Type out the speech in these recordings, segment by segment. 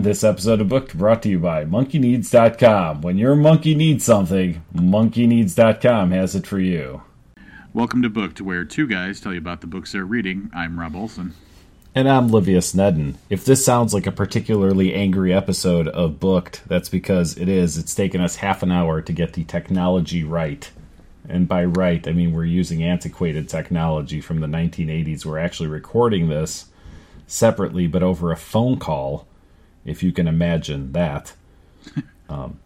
This episode of Booked brought to you by MonkeyNeeds.com. When your monkey needs something, MonkeyNeeds.com has it for you. Welcome to Booked, where two guys tell you about the books they're reading. I'm Rob Olson. And I'm Livius Nedin. If this sounds like a particularly angry episode of Booked, that's because it is. It's taken us half an hour to get the technology right. And by right, I mean we're using antiquated technology from the 1980s. We're actually recording this separately, but over a phone call, if you can imagine that. Um,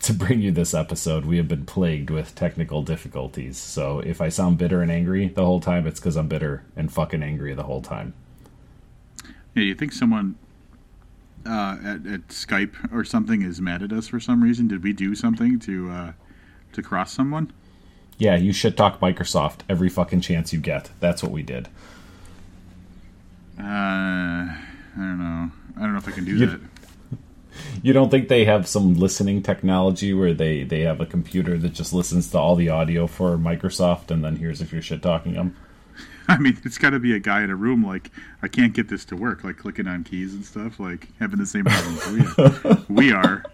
to bring you this episode, we have been plagued with technical difficulties. So if I sound bitter and angry the whole time, it's because I'm bitter and fucking angry the whole time. Yeah, you think someone uh, at, at Skype or something is mad at us for some reason? Did we do something to uh, to cross someone? Yeah, you should talk Microsoft every fucking chance you get. That's what we did. Uh, I don't know. I don't know if I can do You- that. You don't think they have some listening technology where they, they have a computer that just listens to all the audio for Microsoft and then hears if you're shit talking them? I mean, it's got to be a guy in a room like I can't get this to work, like clicking on keys and stuff, like having the same problems we have. we are.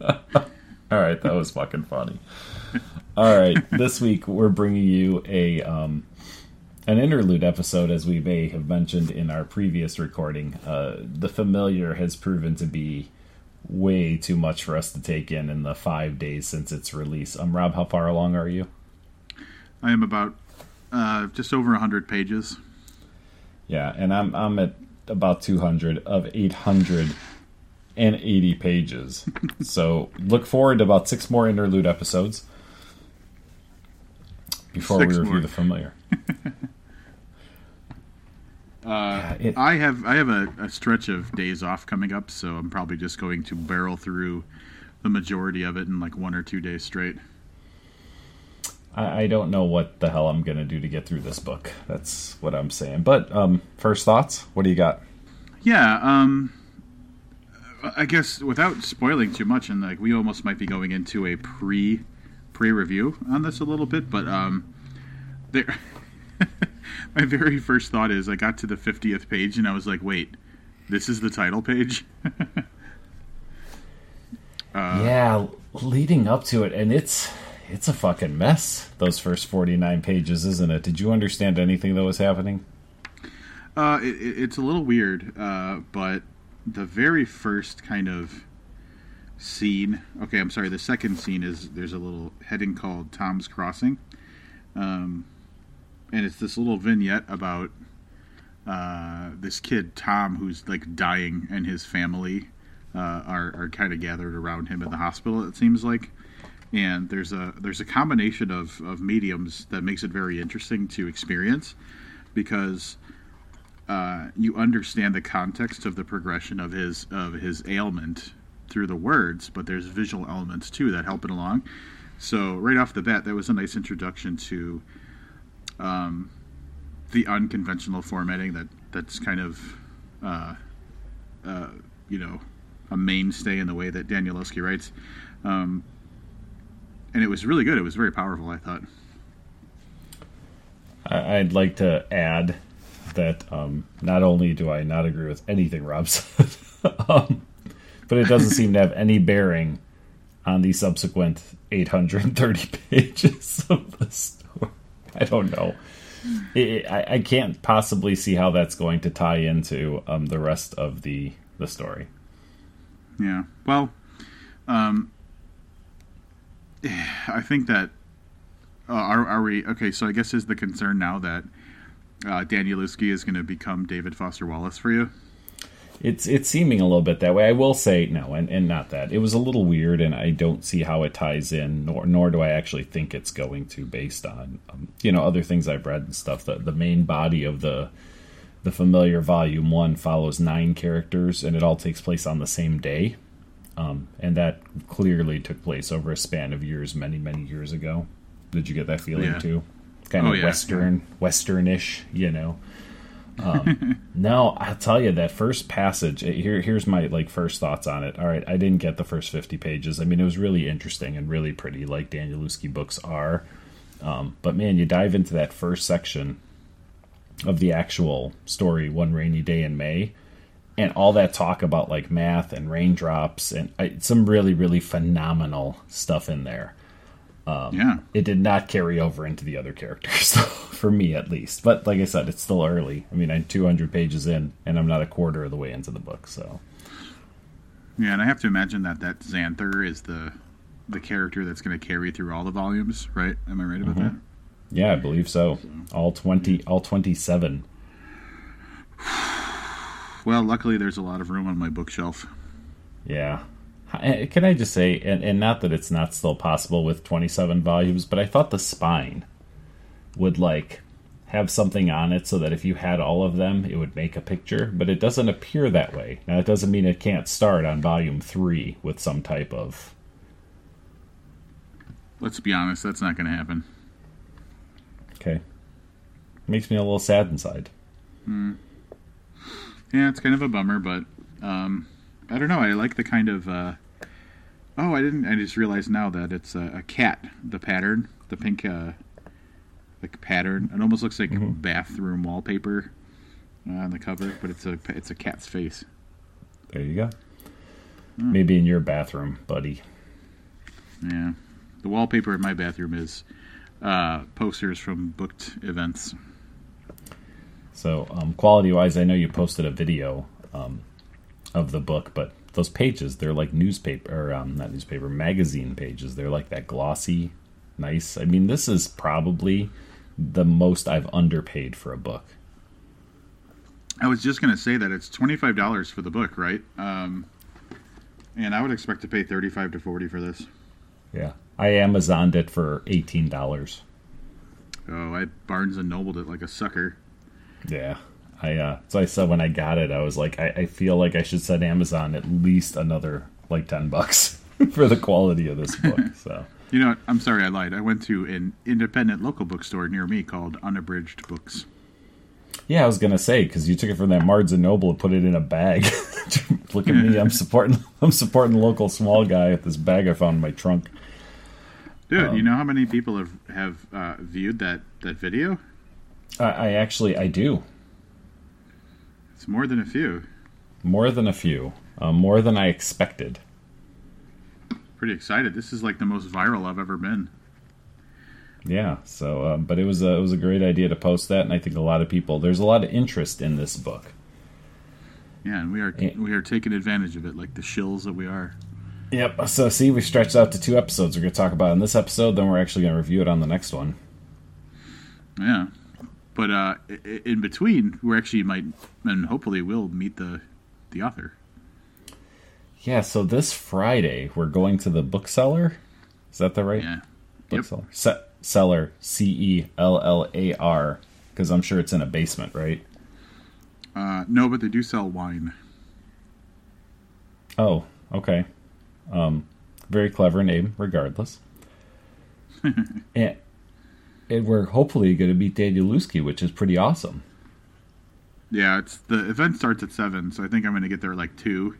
All right, that was fucking funny. All right, this week we're bringing you a um, an interlude episode, as we may have mentioned in our previous recording. Uh, the familiar has proven to be way too much for us to take in in the five days since its release. Um, Rob, how far along are you? I am about uh, just over hundred pages. Yeah, and I'm I'm at about 200 of 880 pages. so look forward to about six more interlude episodes before Six we review more. the familiar. Uh, it- I have I have a, a stretch of days off coming up, so I'm probably just going to barrel through the majority of it in like one or two days straight. I, I don't know what the hell I'm gonna do to get through this book. That's what I'm saying. But um, first thoughts. What do you got? Yeah, um, I guess without spoiling too much, and like we almost might be going into a pre pre review on this a little bit, but um, there. my very first thought is I got to the 50th page and I was like, wait, this is the title page. yeah, leading up to it, and it's it's a fucking mess. Those first 49 pages, isn't it? Did you understand anything that was happening? Uh, it- it's a little weird, uh, but the very first kind of scene. Okay, I'm sorry. The second scene is there's a little heading called Tom's Crossing, um, and it's this little vignette about uh, this kid Tom who's like dying, and his family uh, are are kind of gathered around him in the hospital. It seems like. And there's a there's a combination of, of mediums that makes it very interesting to experience because uh, you understand the context of the progression of his of his ailment through the words, but there's visual elements too that help it along. So right off the bat, that was a nice introduction to um, the unconventional formatting that that's kind of uh, uh, you know a mainstay in the way that Danielewski writes. Um, and it was really good. It was very powerful. I thought. I'd like to add that um, not only do I not agree with anything Rob said, um, but it doesn't seem to have any bearing on the subsequent 830 pages of the story. I don't know. It, I, I can't possibly see how that's going to tie into um, the rest of the the story. Yeah. Well, um, I think that uh, are are we okay? So I guess is the concern now that uh, Danielewski is going to become David Foster Wallace for you? It's it's seeming a little bit that way. I will say no, and, and not that. It was a little weird, and I don't see how it ties in, nor nor do I actually think it's going to, based on um, you know other things I've read and stuff. The the main body of the the familiar volume one follows nine characters, and it all takes place on the same day, um, and that clearly took place over a span of years, many many years ago. Did you get that feeling Yeah. too? Kind Oh, of yeah. western, westernish, you know. Um, no, I'll tell you that first passage. Here, here's my like first thoughts on it. All right, I didn't get the first fifty pages. I mean, it was really interesting and really pretty, like Danielewski books are. Um, but man, you dive into that first section of the actual story, "One Rainy Day in May," and all that talk about like math and raindrops and I, some really really phenomenal stuff in there. Um, yeah, it did not carry over into the other characters for me at least. But like I said, it's still early. I mean, I'm 200 pages in, and I'm not a quarter of the way into the book. So yeah, and I have to imagine that that Xanther is the the character that's going to carry through all the volumes, right? Am I right about mm-hmm. that? Yeah, I believe so. so. All 20, all 27. Well, luckily there's a lot of room on my bookshelf. Yeah. Eh, can I just say, and, and not that it's not still possible with 27 volumes, but I thought the spine would like have something on it so that if you had all of them, it would make a picture, but it doesn't appear that way. Now, that doesn't mean it can't start on volume three with some type of. Let's be honest, that's not going to happen. Okay. Makes me a little sad inside. Hmm. Yeah, it's kind of a bummer, but um, I don't know. I like the kind of. Uh, oh, I didn't. I just realized now that it's a, a cat. The pattern, the pink, uh, like pattern. It almost looks like mm-hmm. bathroom wallpaper uh, on the cover, but it's a it's a cat's face. There you go. Hmm. Maybe in your bathroom, buddy. Yeah, the wallpaper in my bathroom is uh, posters from booked events. So, um, quality wise, I know you posted a video um, of the book, but those pages, they're like newspaper, or um, not newspaper, magazine pages. They're like that glossy, nice. I mean, this is probably the most I've underpaid for a book. I was just going to say that it's $25 for the book, right? Um, and I would expect to pay 35 to 40 for this. Yeah. I Amazoned it for $18. Oh, I Barnes and Nobled it like a sucker. Yeah. I uh so I said when I got it, I was like, I, I feel like I should send Amazon at least another like ten bucks for the quality of this book. So You know what? I'm sorry I lied. I went to an independent local bookstore near me called Unabridged Books. Yeah, I was gonna say because you took it from that Barnes and Noble and put it in a bag. Look at me, I'm supporting I'm supporting local small guy with this bag I found in my trunk. Dude, um, you know how many people have have uh, viewed that that video? I, I actually I do. It's more than a few. More than a few. Uh, more than I expected. Pretty excited. This is like the most viral I've ever been. Yeah. So, uh, but it was a, it was a great idea to post that, and I think a lot of people there's a lot of interest in this book. Yeah, and we are and, we are taking advantage of it, like the shills that we are. Yep. So, see, we stretched out to two episodes. We're going to talk about in this episode, then we're actually going to review it on the next one. Yeah. But uh, in between, we actually might, and hopefully will meet the the author. Yeah. So this Friday, we're going to the Book Cellar. Is that the right? Yeah. Book Cellar. Yep. Se- seller. C E L L A R. Because I'm sure it's in a basement, right? Uh, no, but they do sell wine. Oh, okay. Um, very clever name, regardless. and, and we're hopefully going to meet Danielewski, which is pretty awesome. Yeah, it's the event starts at seven, so I think I'm going to get there like two.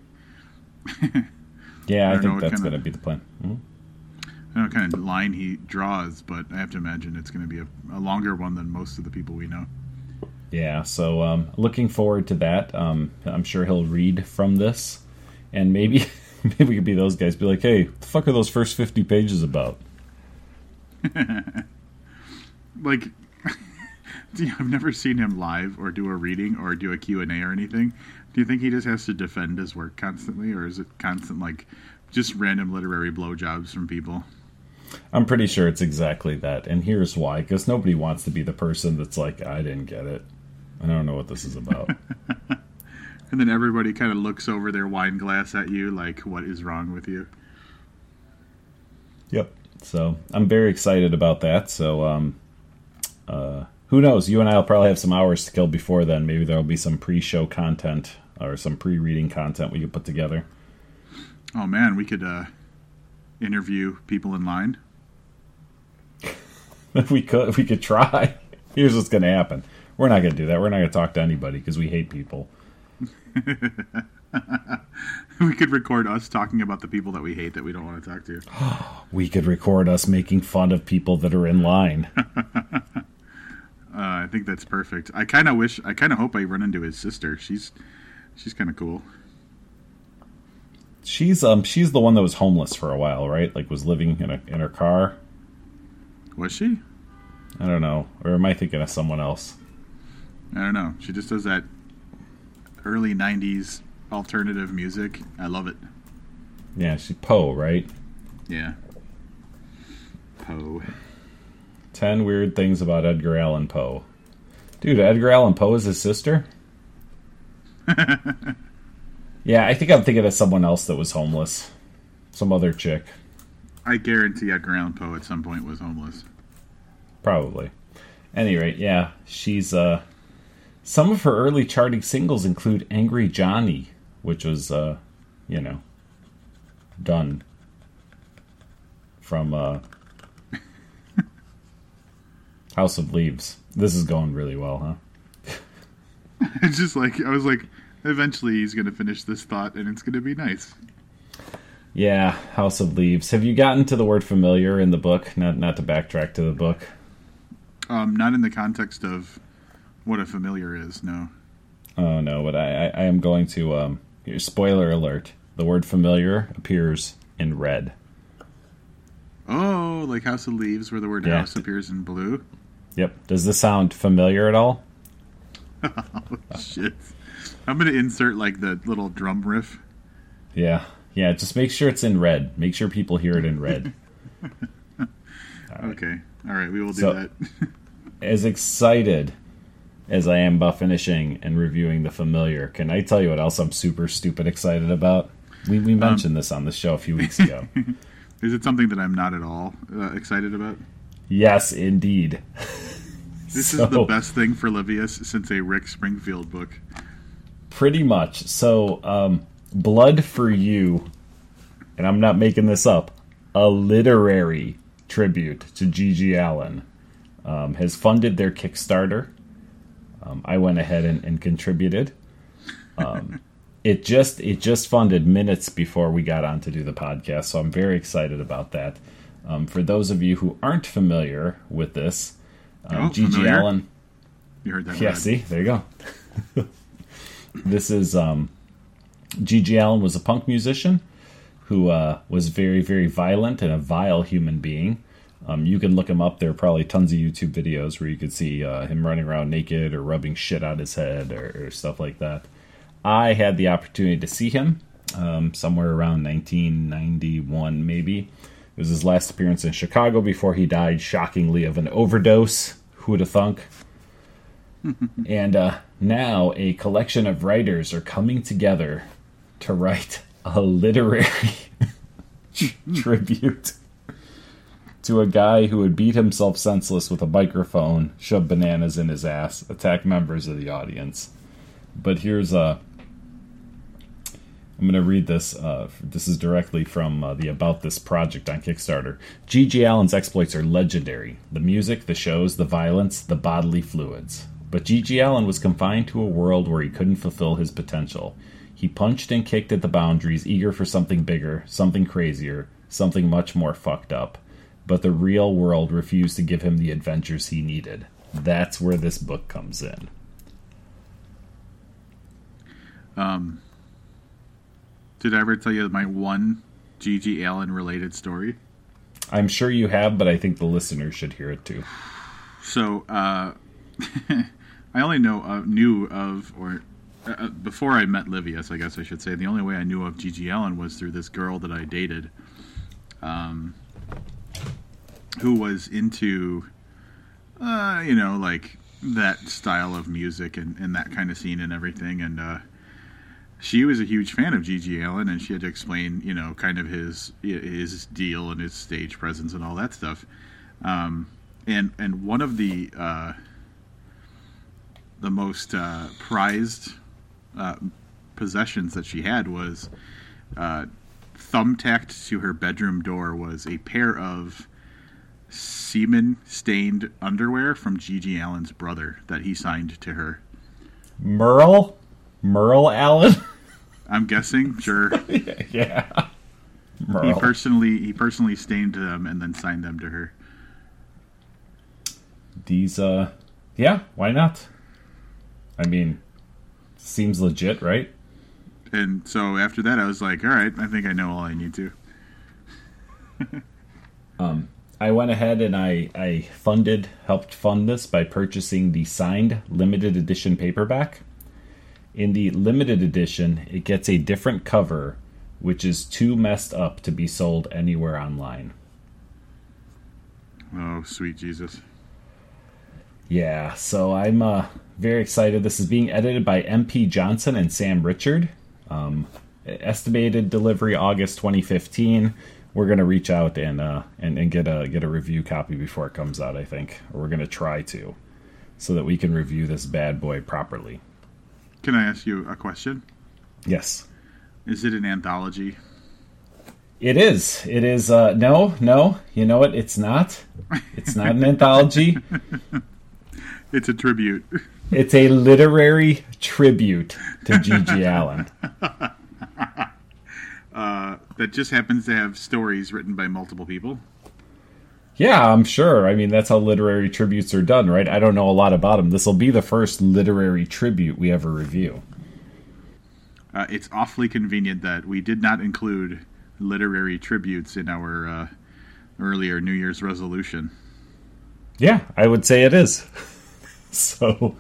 yeah, I, I think that's going to be the plan. Mm-hmm. I don't know what kind of line he draws, but I have to imagine it's going to be a, a longer one than most of the people we know. Yeah, so um, looking forward to that. Um, I'm sure he'll read from this, and maybe maybe we could be those guys. Be like, hey, the fuck are those first 50 pages about? like I've never seen him live or do a reading or do a Q&A or anything. Do you think he just has to defend his work constantly or is it constant like just random literary blowjobs from people? I'm pretty sure it's exactly that. And here's why because nobody wants to be the person that's like I didn't get it. I don't know what this is about. and then everybody kind of looks over their wine glass at you like what is wrong with you? Yep. So, I'm very excited about that. So um uh, who knows? You and I will probably have some hours to kill before then. Maybe there'll be some pre-show content or some pre-reading content we could put together. Oh man, we could uh, interview people in line. if we could. We could try. Here's what's going to happen. We're not going to do that. We're not going to talk to anybody because we hate people. we could record us talking about the people that we hate that we don't want to talk to. we could record us making fun of people that are in line. Uh, I think that's perfect. I kind of wish, I kind of hope I run into his sister. She's she's kind of cool. She's um she's the one that was homeless for a while, right? Like was living in a in her car. Was she? I don't know, or am I thinking of someone else? I don't know. She just does that early '90s alternative music. I love it. Yeah, she's Poe, right? Yeah. Poe. Ten weird things about Edgar Allan Poe. Dude, Edgar Allan Poe is his sister. yeah, I think I'm thinking of someone else that was homeless. Some other chick. I guarantee Edgar Allan Poe at some point was homeless. Probably. Any rate, yeah, she's uh some of her early charting singles include Angry Johnny, which was uh, you know, done from uh House of Leaves. This is going really well, huh? it's just like I was like eventually he's going to finish this thought and it's going to be nice. Yeah, House of Leaves. Have you gotten to the word familiar in the book? Not not to backtrack to the book. Um, not in the context of what a familiar is. No. Oh no, but I I, I am going to. Um, here, spoiler alert: the word familiar appears in red. Oh, like House of Leaves, where the word Yeah. house appears in blue. Yep. Does this sound familiar at all? oh shit! I'm going to insert like the little drum riff. Yeah. Yeah. Just make sure it's in red. Make sure people hear it in red. Okay. All right, we will do So- that. as excited as I am about finishing and reviewing the familiar, can I tell you what else I'm super stupid excited about? We we mentioned this on the show a few weeks ago. is it something that I'm not at all uh, excited about? Yes, indeed. This So- is the best thing for Livius since a Rick Springfield book. Pretty much. So, um, Blood for You, and I'm not making this up, a literary tribute to G.G. Allin, um, has funded their Kickstarter. Um, I went ahead and, and contributed. Um, it just it just funded minutes before we got on to do the podcast, so I'm very excited about that. Um, for those of you who aren't familiar with this, um, Oh? Allin You heard that? yeah, right. see, there you go. this is um, G.G. Allin was a punk musician who uh, was very, very violent and a vile human being. Um, you can look him up. There are probably tons of YouTube videos where you could see uh, him running around naked or rubbing shit out his head or, or stuff like that. I had the opportunity to see him um, somewhere around 1991, maybe. It was his last appearance in Chicago before he died, shockingly, of an overdose. Who would have thunk? and uh, now a collection of writers are coming together to write a literary tribute to a guy who would beat himself senseless with a microphone, shove bananas in his ass, attack members of the audience. But here's a. I'm going to read this. Uh, this is directly from uh, the About This project on Kickstarter. G.G. Allin's exploits are legendary the music, the shows, the violence, the bodily fluids. But G.G. Allin was confined to a world where he couldn't fulfill his potential. He punched and kicked at the boundaries, eager for something bigger, something crazier, something much more fucked up. But the real world refused to give him the adventures he needed. That's where this book comes in. Um, did I ever tell you my one G.G. Allin related story? I'm sure you have, but I think the listeners should hear it too. So uh, I only know uh, knew of or uh, uh, before I met Livius, I guess I should say. The only way I knew of G.G. Allin was through this girl that I dated, um, who was into, uh, you know, like that style of music and, and that kind of scene and everything. And uh, she was a huge fan of G.G. Allin, and she had to explain, you know, kind of his his deal and his stage presence and all that stuff. Um, and and one of the uh, the most uh, prized uh, possessions that she had was uh, thumbtacked to her bedroom door was a pair of semen stained underwear from G.G. Allin's brother that he signed to her. Merle? Merle Allin? I'm guessing, sure. yeah. He personally he personally stained them and then signed them to her. These, uh, yeah, why not? I mean, seems legit, right? And so after that, I was like, all right, I think I know all I need to. Um I went ahead and I, I funded, helped fund this by purchasing the signed limited edition paperback. In the limited edition, it gets a different cover, which is too messed up to be sold anywhere online. Oh, sweet Jesus. Yeah, so I'm uh, very excited. This is being edited by MP Johnson and Sam Richard. Um, estimated delivery August 2015. We're gonna reach out and uh, and and get a get a review copy before it comes out. I think, or we're gonna try to, so that we can review this bad boy properly. Can I ask you a question? Yes, Is it an anthology? it is. It is. Uh, no, no. You know what? It's not. It's not an anthology. It's a tribute. It's a literary tribute to G.G. Allin. that just happens to have stories written by multiple people. Yeah, I'm sure. I mean, that's how literary tributes are done, right? I don't know a lot about them. This will be the first literary tribute we ever review. Uh, it's awfully convenient that we did not include literary tributes in our uh, earlier New Year's resolution. Yeah, I would say it is. so,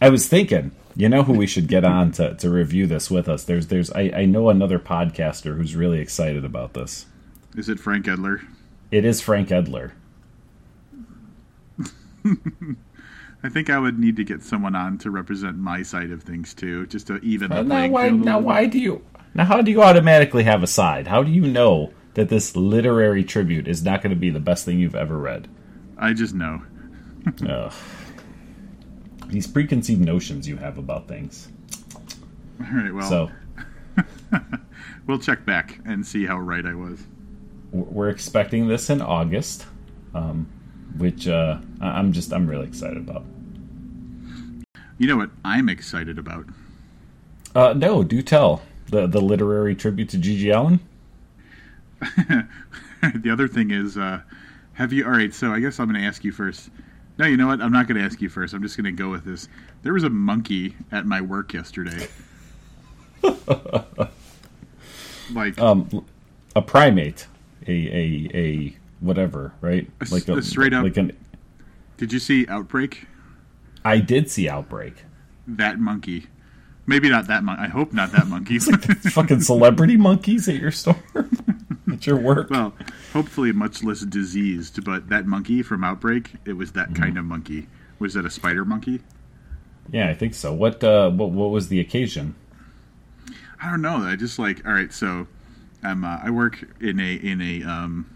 I was thinking, you know who we should get on to, to review this with us? There's, there's, I, I know another podcaster who's really excited about this. Is it Frank Edler? It is Frank Edler. I think I would need to get someone on to represent my side of things too, just to even the now, playing why, field. now, why do you? Now, how do you automatically have a side? How do you know that this literary tribute is not going to be the best thing you've ever read? I just know. Ugh. These preconceived notions you have about things. All right, well, So we'll check back and see how right I was. We're expecting this in August, um, which uh, I'm just I'm really excited about. You know what I'm excited about? Uh, no, do tell the the literary tribute to G.G. Allin. the other thing is, uh, have you? All right, so I guess I'm going to ask you first. No, you know what? I'm not going to ask you first. I'm just going to go with this. There was a monkey at my work yesterday. like Um, a primate, a a a whatever, right? A s- a straight up- like an. Did you see Outbreak? I did see Outbreak. That monkey. Maybe not that monkey. I hope not that monkey. like Fucking celebrity monkeys at your store, at your work. well, hopefully much less diseased, but that monkey from Outbreak, it was that Mm-hmm. kind of monkey. Was that a spider monkey? Yeah, I think so. What uh, what what was the occasion? I don't know. I just like all right. So, um, uh, I work in a in a um,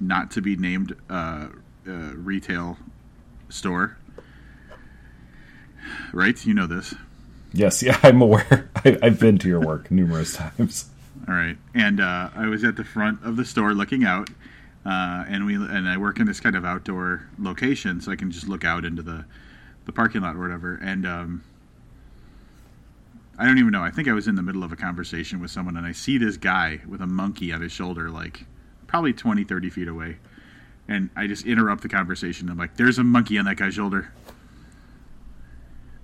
not to be named uh, uh, retail store. Right, you know this. Yes, yeah, I'm aware. I, I've been to your work numerous times. All right, and uh, I was at the front of the store looking out, uh, and we and I work in this kind of outdoor location, so I can just look out into the the parking lot or whatever. And um, I don't even know. I think I was in the middle of a conversation with someone, and I see this guy with a monkey on his shoulder, like probably 20, 30 feet away. And I just interrupt the conversation. I'm like, "There's a monkey on that guy's shoulder."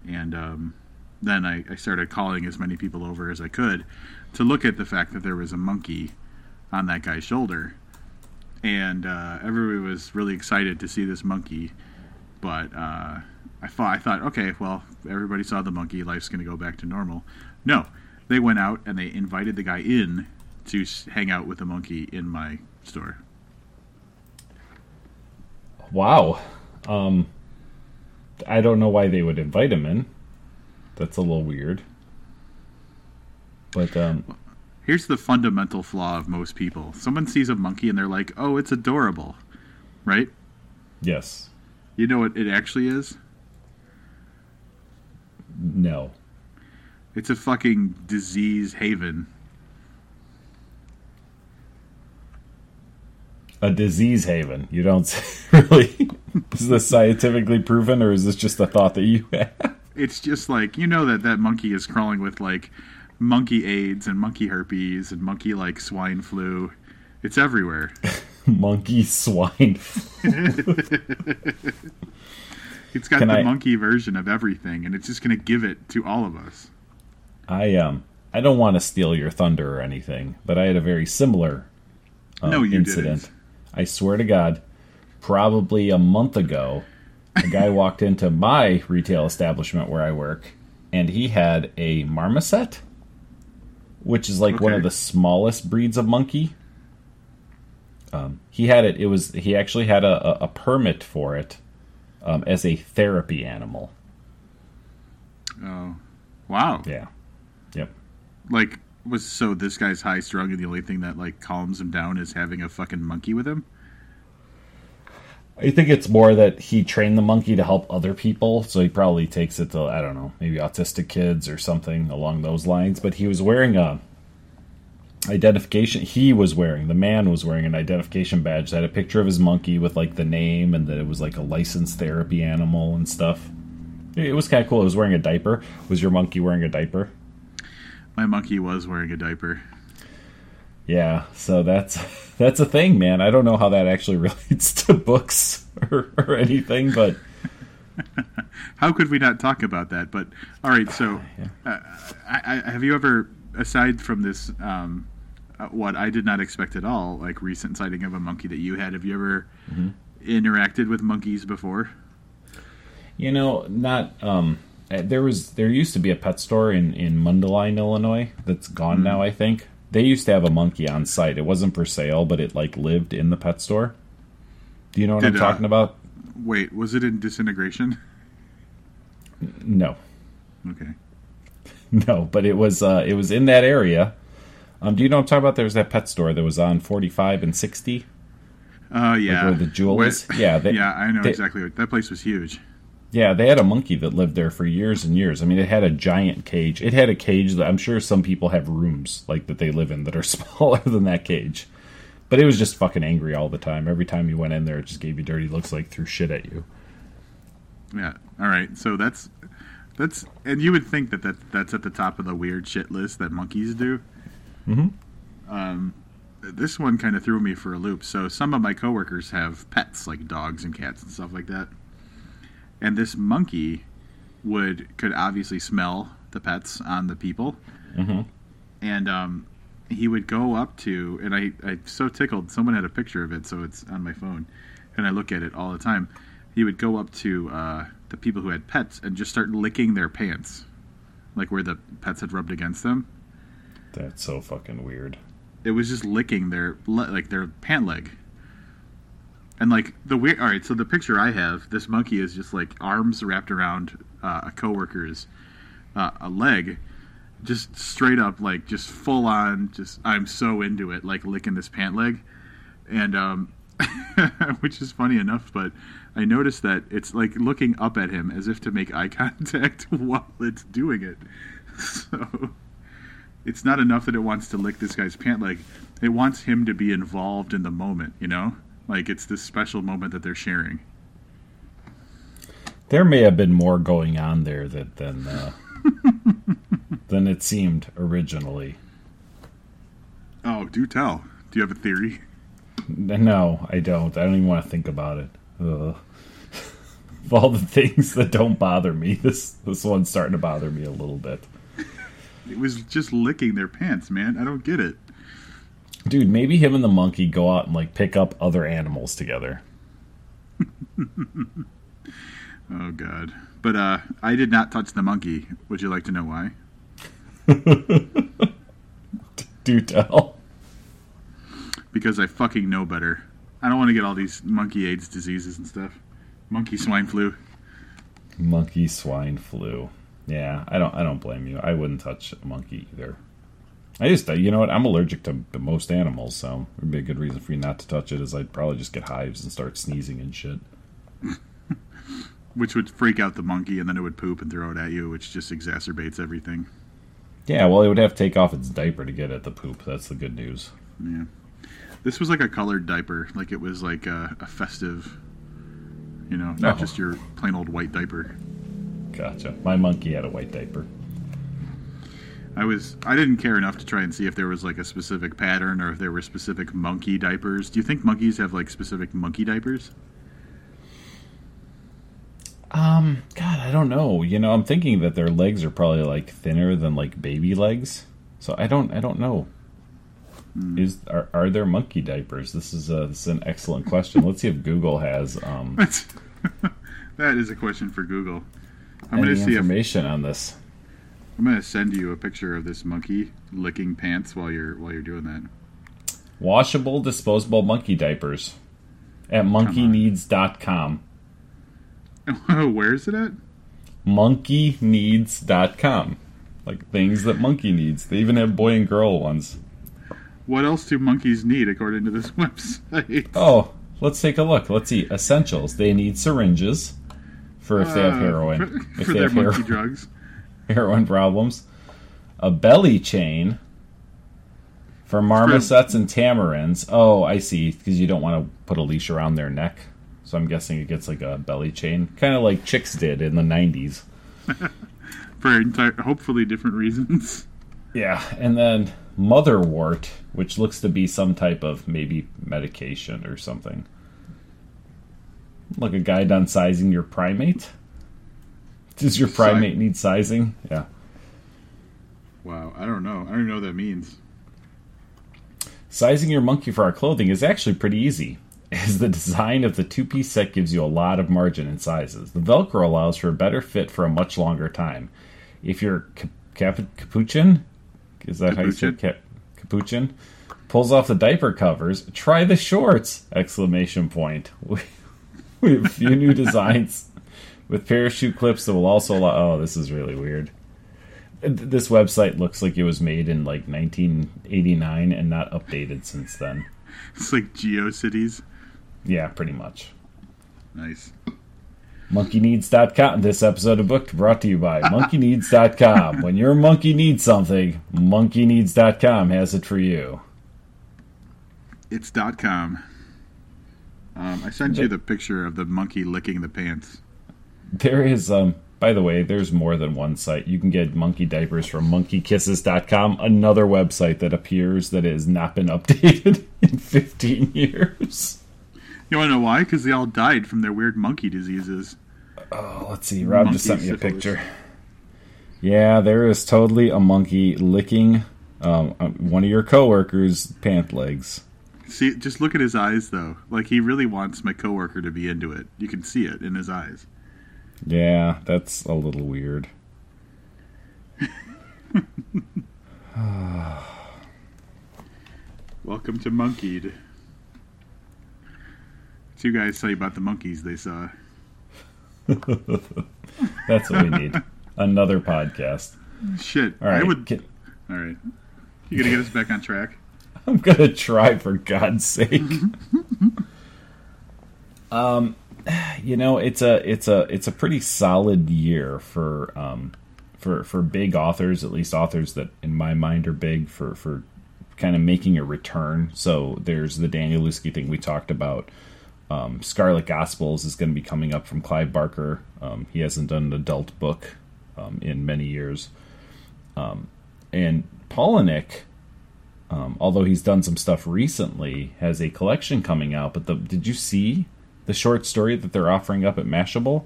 And um, then I, I started calling as many people over as I could to look at the fact that there was a monkey on that guy's shoulder. And uh, everybody was really excited to see this monkey. But uh, I thought, I thought, okay, well, everybody saw the monkey. Life's going to go back to normal. No, they went out and they invited the guy in to hang out with the monkey in my store. Wow. Um, I don't know why they would invite him in. That's a little weird. But um, Here's the fundamental flaw of most people someone sees a monkey and they're like, oh, it's adorable, right? yes, You know what it actually is? no. It's a fucking disease haven. A disease haven. You don't really. is this scientifically proven, or is this just a thought that you have? It's just like you know that that monkey is crawling with like monkey AIDS and monkey herpes and monkey like swine flu. It's everywhere. Monkey swine. It's got Can the I- monkey version of everything, and it's just going to give it to all of us. I um, I, don't want to steal your thunder or anything, but I had a very similar uh, No, incident. didn't. I swear to God, probably a month ago, a guy walked into my retail establishment where I work, and he had a marmoset, which is like one of the smallest breeds of monkey. Um, he had it. It was he actually had a, a, a permit for it um, as a therapy animal. Oh, wow. Yeah. Yep. Like, was so this guy's high strung, and the only thing that like calms him down is having a fucking monkey with him. I think it's more that he trained the monkey to help other people, so he probably takes it to I don't know, maybe autistic kids or something along those lines. But he was wearing a identification. He was wearing the man was wearing an identification badge that had a picture of his monkey with like the name and that it was like a licensed therapy animal and stuff. It was kind of cool. It was wearing a diaper. Was your monkey wearing a diaper? My monkey was wearing a diaper. Yeah, so that's that's a thing, man. I don't know how that actually relates to books or, or anything, but How could we not talk about that? But all right, so uh, I, I, have you ever, aside from this, um, what I did not expect at all, like recent sighting of a monkey that you had, have you ever interacted with monkeys before? You know, not um uh, there was there used to be a pet store in in Mundelein, Illinois that's gone now, I think. They used to have a monkey on site. It wasn't for sale, but it like lived in the pet store. Do you know what Did, I'm uh, talking about? Wait, was it in disintegration? No. Okay. No, but it was uh it was in that area. Um do you know what I'm talking about? There was that pet store that was on 45 and 60 Uh, yeah. where the jewel is. Yeah, they, yeah, I know they- exactly. What, that place was huge. Yeah, they had a monkey that lived there for years and years. I mean, it had a giant cage. It had a cage that I'm sure some people have rooms like that they live in that are smaller than that cage. But it was just fucking angry all the time. Every time you went in there, it just gave you dirty looks like threw shit at you. Yeah. All right. So that's that's and you would think that, that that's at the top of the weird shit list that monkeys do. Mhm. Um, this one kind of threw me for a loop. So some of my coworkers have pets like dogs and cats and stuff like that, and this monkey would could obviously smell the pets on the people, Mhm. and um, he would go up to and I I so tickled. Someone had a picture of it, so it's on my phone, and I look at it all the time. He would go up to uh, the people who had pets and just start licking their pants, like where the pets had rubbed against them. That's so fucking weird. It was just licking their le- like their pant leg. And like the weird. All right, so the picture I have, this monkey is just like arms wrapped around uh, a coworker's uh, a leg, just straight up like just full on. Just I'm so into it, like licking this pant leg, and um, which is funny enough. But I noticed that it's like looking up at him as if to make eye contact while it's doing it. So it's not enough that it wants to lick this guy's pant leg. It wants him to be involved in the moment, you know? Like it's this special moment that they're sharing. There may have been more going on there that than uh, than it seemed originally. Oh, do tell. Do you have a theory? No, I don't. I don't even want to think about it. Ugh. of all the things that don't bother me, this this one's starting to bother me a little bit. It was just licking their pants, man. I don't get it. Dude, maybe him and the monkey go out and like pick up other animals together. Oh god. But uh I did not touch the monkey. Would you like to know why? Do tell. Because I fucking know better. I don't want to get all these monkey AIDS diseases and stuff. Monkey swine flu. Monkey swine flu. Yeah, I don't. I don't blame you. I wouldn't touch a monkey either. I just, uh, you know what? I'm allergic to to most animals, so it would be a good reason for you not to touch it. Is I'd probably just get hives and start sneezing and shit. Which would freak out the monkey and then it would poop and throw it at you, which just exacerbates everything. Yeah, well, it would have to take off its diaper to get at the poop. That's the good news. Yeah. This was like a colored diaper. Like it was like a, a festive, you know, not Oh. just your plain old white diaper. Gotcha. My monkey had a white diaper. I was I didn't care enough to try and see if there was like a specific pattern or if there were specific monkey diapers. Do you think monkeys have like specific monkey diapers? Um, God, I don't know. You know, I'm thinking that their legs are probably like thinner than like baby legs. So I don't I don't know. Is are, are there monkey diapers? This is a this is an excellent question. Let's see if Google has um, that is a question for Google. I'm gonna see if information on this. I'm gonna send you a picture of this monkey licking pants while you're while you're doing that. Washable disposable monkey diapers at monkeyneeds.com. Where is it at? Monkeyneeds.com. Like things that monkey needs. They even have boy and girl ones. What else do monkeys need according to this website? Oh, let's take a look. Let's see. Essentials. They need syringes for if they have Uh, heroin. for, if for they their have monkey hero- drugs. heroin problems. A belly chain for marmosets and tamarins. Oh, I see. Because you don't want to put a leash around their neck. So I'm guessing it gets like a belly chain, kind of like chicks did in the '90s. for entire, hopefully different reasons. Yeah, and then motherwort, which looks to be some type of maybe medication or something. Like a guide on sizing your primate. Does your primate need sizing? Yeah. Wow, I don't know. I don't even know what that means. Sizing your monkey for our clothing is actually pretty easy, as the design of the two piece set gives you a lot of margin in sizes. The Velcro allows for a better fit for a much longer time. If your cap- cap- capuchin, is that how you say cap- capuchin, pulls off the diaper covers, try the shorts! Exclamation point. We, have a few new designs with parachute clips that will also allow. Oh, this is really weird. This website looks like it was made in like 1989 and not updated since then. It's like GeoCities. Yeah, pretty much. Nice. MonkeyNeeds.com. This episode of Booked brought to you by MonkeyNeeds.com. When your monkey needs something, MonkeyNeeds.com has it for you. It's dot com. Um, I sent you the picture of the monkey licking the pants. There is, um, by the way, there's more than one site. You can get monkey diapers from monkeykisses.com, another website that appears that has not been updated in 15 years. You want to know why? Because they all died from their weird monkey diseases. Oh, let's see. Rob just sent Monkey me a syphilis. picture. Yeah, there is totally a monkey licking um, uh, one of your coworkers' pant legs. See, just look at his eyes, though. Like he really wants my coworker to be into it. You can see it in his eyes. Yeah, that's a little weird. Welcome to Monkeyed. Two guys tell you about the monkeys they saw. That's what we need. Another podcast. Shit, All right. I would. get- All right, you gonna get us back on track? I'm gonna try for God's sake. um, you know, it's a it's a it's a pretty solid year for um for for big authors, at least authors that in my mind are big for for kind of making a return. So there's the Danielewski thing we talked about. Um, Scarlet Gospels is going to be coming up from Clive Barker. Um, he hasn't done an adult book um, in many years. Um, and Palahniuk, um, although he's done some stuff recently, has a collection coming out. But the, did you see the short story that they're offering up at Mashable?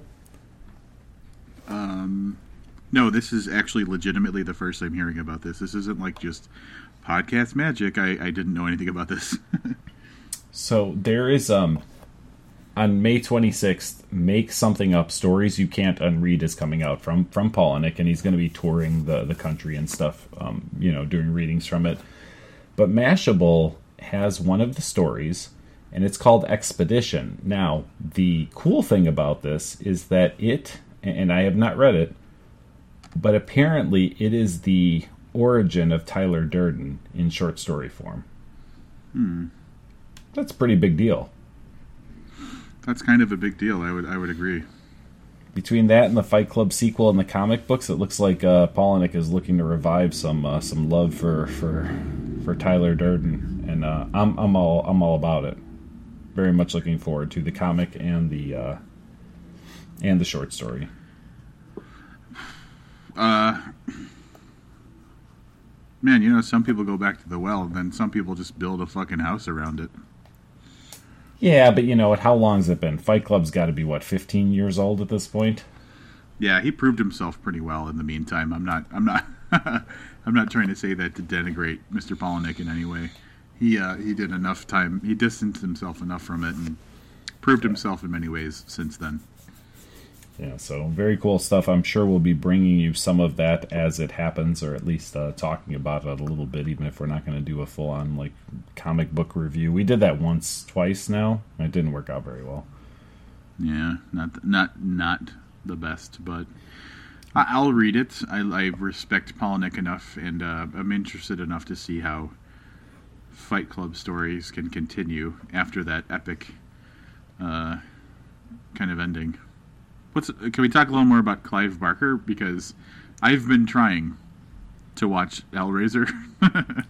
Um, no, this is actually legitimately the first I'm hearing about this. This isn't like just podcast magic. I, I didn't know anything about this. So there is um on May 26th, Make Something Up Stories You Can't Unread is coming out from from Palahniuk, and he's going to be touring the the country and stuff, um, you know, doing readings from it. But Mashable has one of the stories, and it's called Expedition. Now, the cool thing about this is that it, and I have not read it, but apparently it is the origin of Tyler Durden in short story form. Hmm. That's a pretty big deal. That's kind of a big deal. I would I would agree. Between that and the Fight Club sequel and the comic books, it looks like uh, Palahniuk is looking to revive some uh, some love for for for Tyler Durden, and uh, I'm I'm all I'm all about it. Very much looking forward to the comic and the uh, and the short story. Uh, man, you know, some people go back to the well, then some people just build a fucking house around it. Yeah, but you know what? How long's it been? Fight Club's got to be what 15 years old at this point. Yeah, he proved himself pretty well in the meantime. I'm not I'm not I'm not trying to say that to denigrate Mr. Palahniuk in any way. He uh, he did enough time. He distanced himself enough from it and proved himself in many ways since then. Yeah, so very cool stuff. I'm sure we'll be bringing you some of that as it happens, or at least uh, talking about it a little bit, even if we're not going to do a full on like comic book review. We did that once, twice now. It didn't work out very well. Yeah, not not not the best, but I, will read it. I, I respect Palahniuk enough, and uh, I'm interested enough to see how Fight Club stories can continue after that epic uh, kind of ending. What's can we talk a little more about Clive Barker because I've been trying to watch Hellraiser.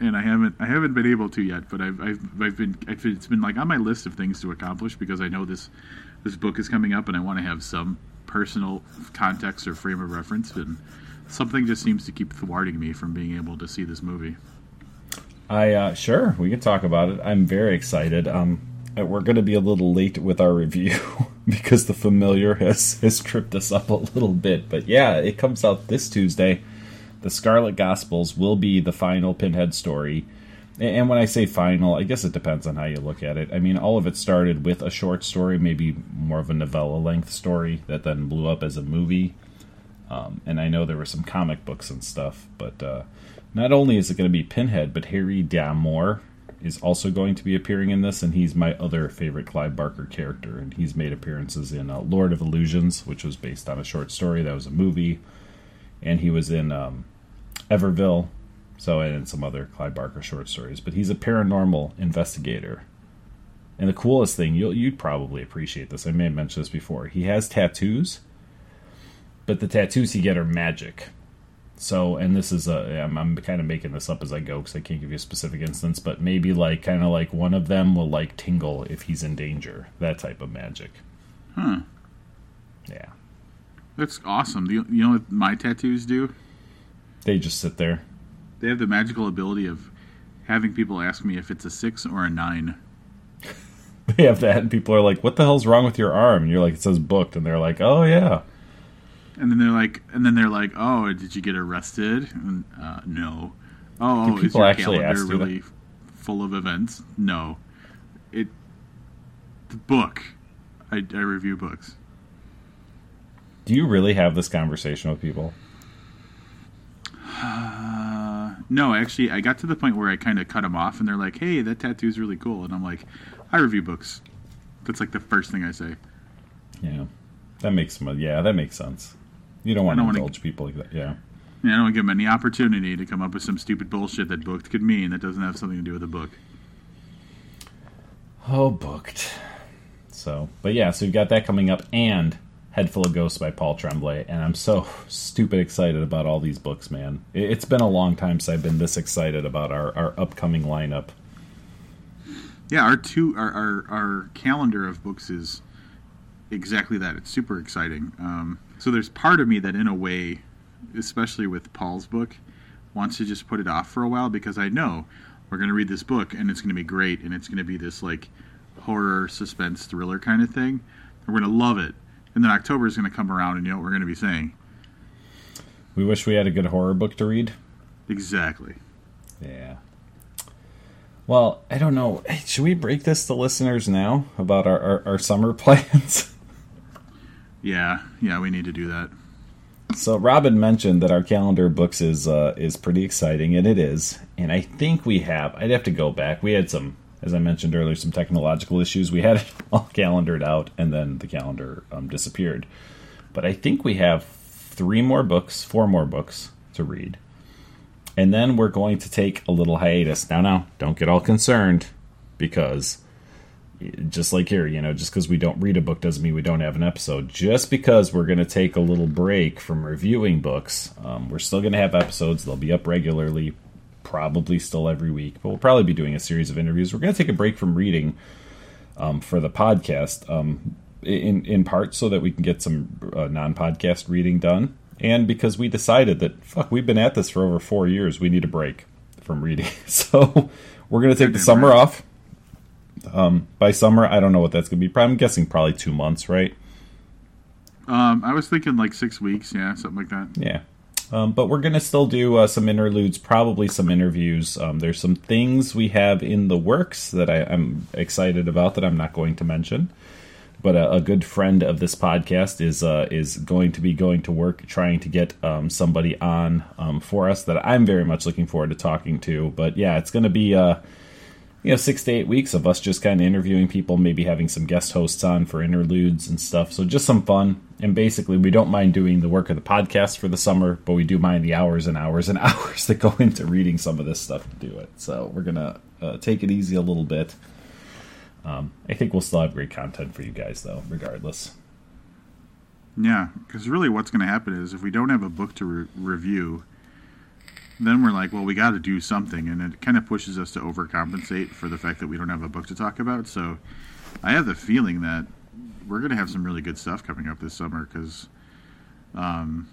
and I haven't I haven't been able to yet, but I've I've, I've been it's been like on my list of things to accomplish because I know this this book is coming up and I want to have some personal context or frame of reference and something just seems to keep thwarting me from being able to see this movie. I uh, sure we can talk about it. I'm very excited. Um, we're going to be a little late with our review because the familiar has has tripped us up a little bit. But yeah, it comes out this Tuesday. The Scarlet Gospels will be the final Pinhead story. And when I say final, I guess it depends on how you look at it. I mean, all of it started with a short story, maybe more of a novella length story that then blew up as a movie. Um, and I know there were some comic books and stuff, but uh, not only is it going to be Pinhead, but Harry D'Amour is also going to be appearing in this, and he's my other favorite Clive Barker character. And he's made appearances in uh, Lord of Illusions, which was based on a short story that was a movie, and he was in um, Everville, so and some other Clive Barker short stories. But he's a paranormal investigator. And the coolest thing, you'll you'd probably appreciate this. I may have mentioned this before. He has tattoos, but the tattoos he get are magic. So, and this is a, I'm, I'm kind of making this up as I go because I can't give you a specific instance, but maybe like kind of like one of them will like tingle if he's in danger. That type of magic. Huh. Yeah. That's awesome. You, you know what my tattoos do? They just sit there. They have the magical ability of having people ask me if it's a six or a nine. they have that, and people are like, "What the hell's wrong with your arm?" And you're like, "It says booked," and they're like, "Oh yeah." and then they're like, and then they're like, "Oh, did you get arrested?" And, uh, no. Oh, oh is your calendar really that? full of events? No. It. The book. I, I review books. Do you really have this conversation with people? No, actually, I got to the point where I kind of cut them off, and they're like, "Hey, that tattoo's really cool," and I'm like, "I review books." That's like the first thing I say. Yeah, that makes yeah, that makes sense. You don't want to indulge people like that. Yeah. Yeah, I don't give them any opportunity to come up with some stupid bullshit that booked could mean that doesn't have something to do with the book. Oh, booked. So, but yeah, so we've got that coming up, and Head Full of Ghosts by Paul Tremblay, and I'm so stupid excited about all these books, man. It's been a long time since I've been this excited about our, our upcoming lineup. Yeah, our two our, our our calendar of books is exactly that. It's super exciting. Um, so there's part of me that, in a way, especially with Paul's book, wants to just put it off for a while because I know we're going to read this book and it's going to be great and it's going to be this like horror suspense thriller kind of thing. And we're going to love it. And then October is going to come around and you know what we're going to be saying? We wish we had a good horror book to read. Exactly. Yeah. Well, I don't know. Hey, should we break this to listeners now about our, our, our summer plans? Yeah, yeah, we need to do that. So Robin mentioned that our calendar books is uh, is pretty exciting, and it is. And I think we have. I'd have to go back. We had some, as I mentioned earlier, some technological issues. We had it all calendared out, and then the calendar um, disappeared. But I think we have three more books, four more books to read, and then we're going to take a little hiatus. Now, now, don't get all concerned, because just like here, you know, just because we don't read a book doesn't mean we don't have an episode. Just because we're going to take a little break from reviewing books, um, we're still going to have episodes. They'll be up regularly, probably still every week, but we'll probably be doing a series of interviews. We're going to take a break from reading um, for the podcast, um, in in part so that we can get some uh, non podcast reading done, and because we decided that fuck, we've been at this for over four years, we need a break from reading. So we're going to take the summer off um, by summer, I don't know what that's going to be. I'm guessing probably two months, right? Um, I was thinking like six weeks, yeah, something like that. Yeah, Um, but we're going to still do uh, some interludes, probably some interviews. Um, there's some things we have in the works that I, am excited about that I'm not going to mention. But a, a good friend of this podcast is uh, is going to be going to work trying to get um, somebody on um, for us that I'm very much looking forward to talking to. But yeah, it's going to be. Uh, you know six to eight weeks of us just kind of interviewing people maybe having some guest hosts on for interludes and stuff. So just some fun. And basically we don't mind doing the work of the podcast for the summer but we do mind the hours and hours and hours that go into reading some of this stuff to do it. So we're gonna uh, take it easy a little bit. Um, i think we'll still have great content for you guys though regardless. Yeah because really what's going to happen is if we don't have a book to re- review then we're like, well, we got to do something, and it kind of pushes us to overcompensate for the fact that we don't have a book to talk about. So, I have the feeling that we're going to have some really good stuff coming up this summer because, um,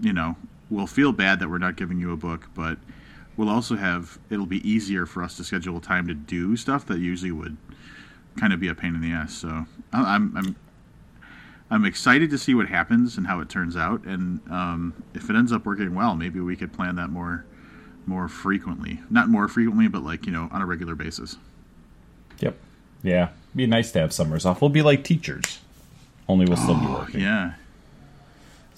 you know, we'll feel bad that we're not giving you a book, but we'll also have it'll be easier for us to schedule time to do stuff that usually would kind of be a pain in the ass. So, I'm I'm I'm excited to see what happens and how it turns out. And um, if it ends up working well, maybe we could plan that more more frequently. Not more frequently, but like you know on a regular basis. Yep. Yeah. Be nice to have summers off. We'll be like teachers, only we'll still be oh, working. Yeah.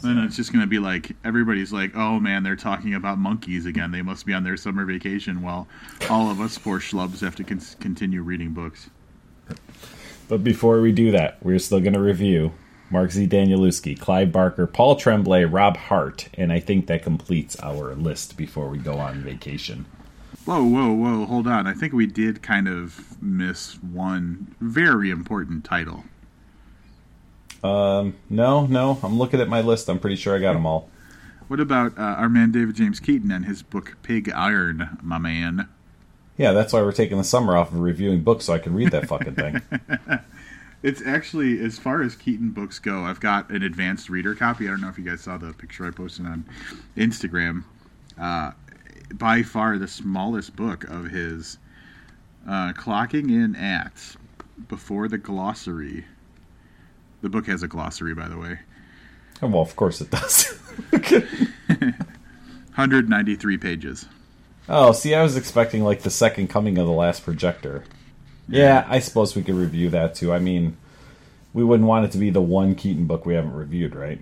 Then it's just going to be like everybody's like, "Oh man, they're talking about monkeys again. They must be on their summer vacation." While all of us poor schlubs have to con- continue reading books. But before we do that, we're still going to review Mark Z. Danielewski, Clive Barker, Paul Tremblay, Rob Hart, and I think that completes our list before we go on vacation. Whoa, whoa, whoa, hold on. I think we did kind of miss one very important title. Um, no, no. I'm looking at my list. I'm pretty sure I got them all. What about uh, our man David James Keaton and his book Pig Iron, my man? Yeah, that's why we're taking the summer off of reviewing books so I can read that fucking thing. It's actually as far as Keaton books go. I've got an advanced reader copy. I don't know if you guys saw the picture I posted on Instagram. Uh, by far the smallest book of his. Uh, clocking in at before the glossary. The book has a glossary, by the way. Oh, well, of course it does. 193 pages. Oh, see, I was expecting like the second coming of the last projector. Yeah, I suppose we could review that too. I mean, we wouldn't want it to be the one Keaton book we haven't reviewed, right?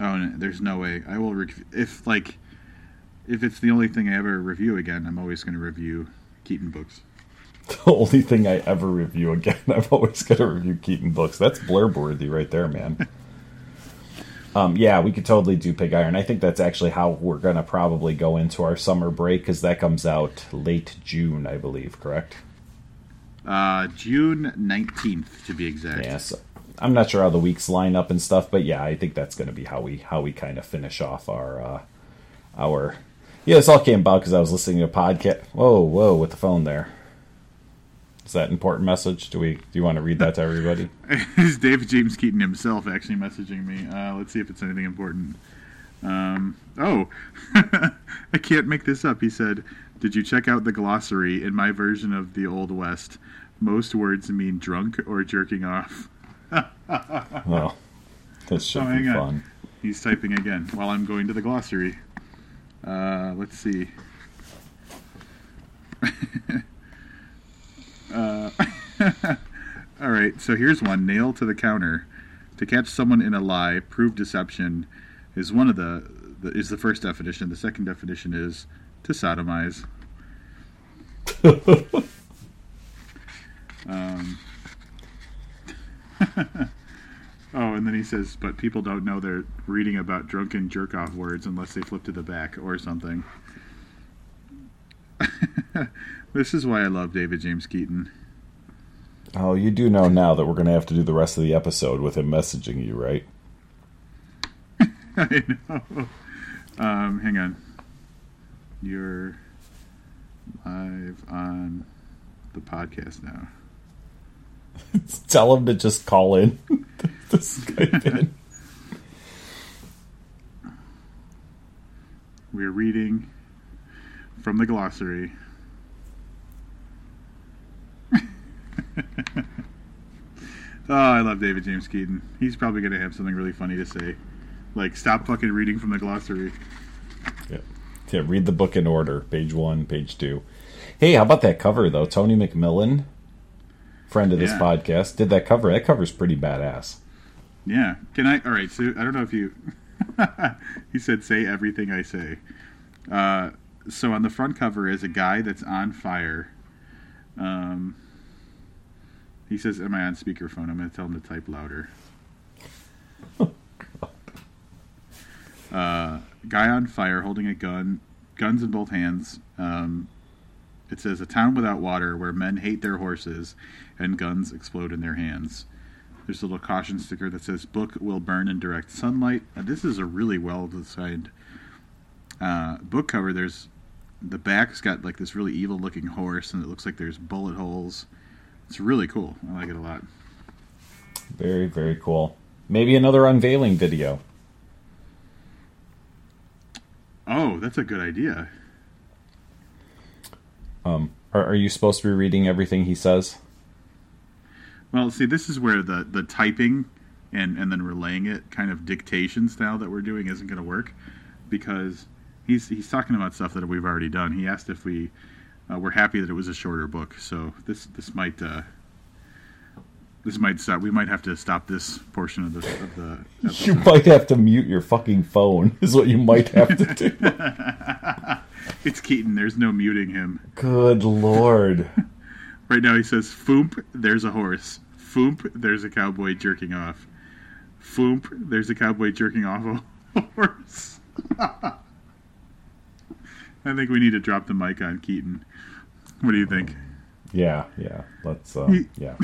Oh, no, there's no way. I will re- if like if it's the only thing I ever review again. I'm always going to review Keaton books. The only thing I ever review again. I'm always going to review Keaton books. That's blurb worthy right there, man. Um, yeah, we could totally do Pig Iron. I think that's actually how we're going to probably go into our summer break because that comes out late June, I believe, correct? Uh, June 19th, to be exact. Yeah, so I'm not sure how the weeks line up and stuff, but yeah, I think that's going to be how we how we kind of finish off our uh, our. Yeah, this all came about because I was listening to a podcast. Whoa, whoa, with the phone there. Is that important message? Do we do you want to read that to everybody? it's David James Keaton himself actually messaging me. Uh, let's see if it's anything important. Um, oh, I can't make this up. He said, "Did you check out the glossary in my version of the Old West? Most words mean drunk or jerking off. well, this should oh, be fun. On. He's typing again while I'm going to the glossary. Uh, let's see. uh, all right, so here's one nail to the counter. To catch someone in a lie, prove deception is one of the, the is the first definition. The second definition is to sodomize. Um, oh, and then he says, but people don't know they're reading about drunken jerk off words unless they flip to the back or something. this is why I love David James Keaton. Oh, you do know now that we're going to have to do the rest of the episode with him messaging you, right? I know. Um, hang on. You're live on the podcast now. Tell him to just call in. to Skype in. We're reading from the glossary. oh, I love David James Keaton. He's probably going to have something really funny to say Like, stop fucking reading from the glossary. Yeah. Read the book in order. Page one, page two. Hey, how about that cover though? Tony McMillan, friend of this Yeah. podcast, did that cover. That cover's pretty badass. Yeah. Can I? All right. So I don't know if you. he said, "Say everything I say." Uh, so on the front cover is a guy that's on fire. Um, he says, "Am I on speakerphone?" I'm going to tell him to type louder. uh, guy on fire, holding a gun, guns in both hands. Um, it says, "A town without water, where men hate their horses, and guns explode in their hands." There's a little caution sticker that says "Book will burn in direct sunlight." And this is a really well designed uh, book cover. There's the back's got like this really evil looking horse, and it looks like there's bullet holes. It's really cool. I like it a lot. Very, very cool. Maybe another unveiling video. Oh, that's a good idea. Um, are, are you supposed to be reading everything he says? Well, see, this is where the the typing and and then relaying it kind of dictation style that we're doing isn't going to work because he's he's talking about stuff that we've already done. He asked if we uh, were happy that it was a shorter book, so this this might uh, this might stop. We might have to stop this portion of the of the. You might have to mute your fucking phone, is what you might have to do. it's Keaton. There's no muting him. Good lord. Right now he says, "Foomp, there's a horse. Foomp, there's a cowboy jerking off. Foomp, there's a cowboy jerking off a horse." I think we need to drop the mic on Keaton. What do you think? Yeah, yeah. Let's, um, yeah.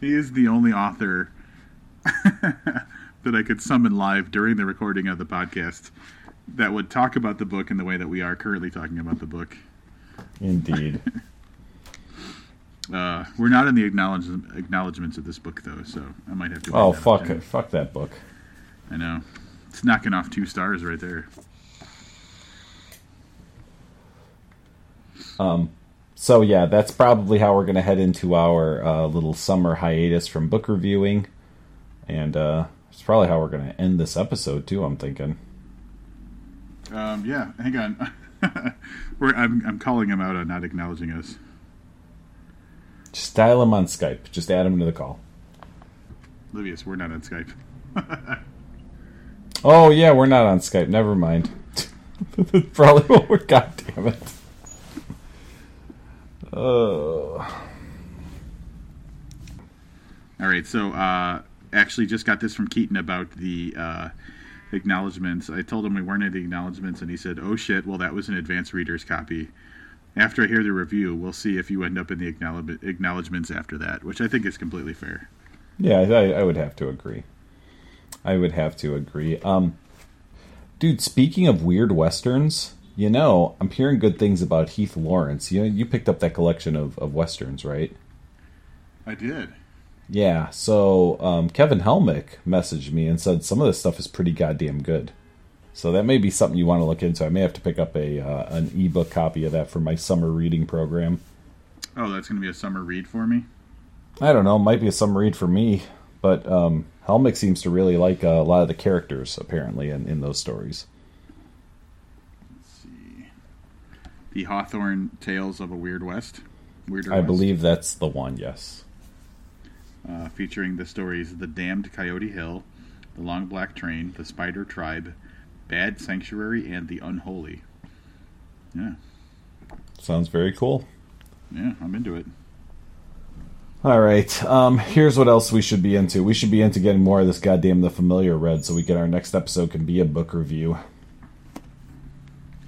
He is the only author that I could summon live during the recording of the podcast that would talk about the book in the way that we are currently talking about the book. Indeed. Uh, we're not in the acknowledge- acknowledgments of this book, though, so I might have to. Oh, fuck it. Fuck that book. I know. It's knocking off two stars right there. So yeah, that's probably how we're gonna head into our uh, little summer hiatus from book reviewing, and uh, it's probably how we're gonna end this episode too. I'm thinking. Um, yeah, hang on. we're, I'm, I'm calling him out on not acknowledging us. Just dial him on Skype. Just add him to the call. Livius, we're not on Skype. Oh yeah, we're not on Skype. Never mind. probably what we're. God damn it. Oh. All right, so uh, actually just got this from Keaton about the uh, acknowledgments. I told him we weren't in the acknowledgments, and he said, "Oh shit! Well, that was an advanced reader's copy." After I hear the review, we'll see if you end up in the acknowledgments after that, which I think is completely fair. Yeah, I, I would have to agree. I would have to agree. Um, dude, speaking of weird westerns, you know, I'm hearing good things about Heath Lawrence. You know, you picked up that collection of, of westerns, right? I did. Yeah. So um, Kevin Helmick messaged me and said some of this stuff is pretty goddamn good. So that may be something you want to look into. I may have to pick up a uh, an ebook copy of that for my summer reading program. Oh, that's going to be a summer read for me. I don't know, might be a summer read for me, but um, Helmick seems to really like uh, a lot of the characters apparently in, in those stories. Let's see. The Hawthorne Tales of a Weird West. Weirder I West, believe that's the one. Yes. Uh, featuring the stories The Damned Coyote Hill, The Long Black Train, The Spider Tribe, Bad Sanctuary, and The Unholy. Yeah, Sounds very cool. yeah, I'm into it. All right. Um, here's what else we should be into. We should be into getting more of this goddamn The Familiar read, so we get our next episode can be a book review.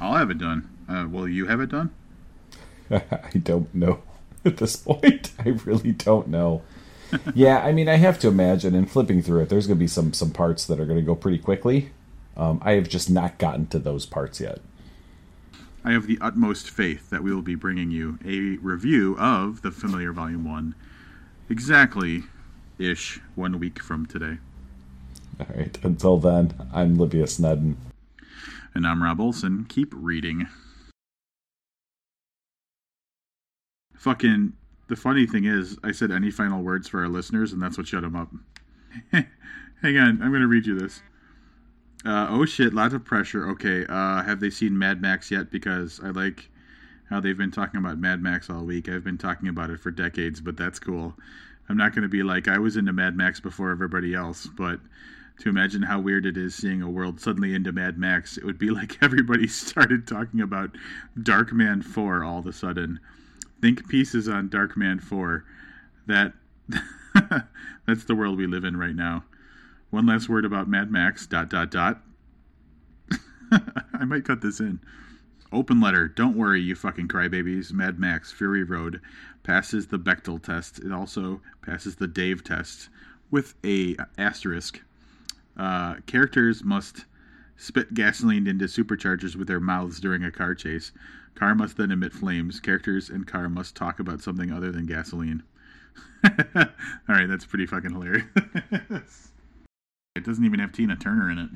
I'll have it done. Uh, will you have it done? I don't know at this point. I really don't know. yeah, I mean, I have to imagine in flipping through it, there's going to be some some parts that are going to go pretty quickly. Um, I have just not gotten to those parts yet. I have the utmost faith that we will be bringing you a review of The Familiar Volume 1 exactly ish one week from today. All right. Until then, I'm Livius Nedin. And I'm Robb Olson. Keep reading. Fucking. The funny thing is, I said any final words for our listeners, and that's what shut them up. Hang on, I'm to read you this. Uh, oh shit, lots of pressure. Okay, uh, have they seen Mad Max yet? Because I like how they've been talking about Mad Max all week. I've been talking about it for decades, but that's cool. I'm not to be like I was into Mad Max before everybody else, but to imagine how weird it is seeing a world suddenly into Mad Max, it would be like everybody started talking about Darkman 4 all of a sudden. Think pieces on Darkman 4. That that's the world we live in right now. One last word about Mad Max. Dot dot dot. I might cut this in. Open letter. Don't worry, you fucking crybabies. Mad Max Fury Road passes the Bechdel test. It also passes the Dave test with a asterisk. Uh, characters must spit gasoline into superchargers with their mouths during a car chase. Car must then emit flames. Characters and car must talk about something other than gasoline. All right, that's pretty fucking hilarious. it doesn't even have Tina Turner in it.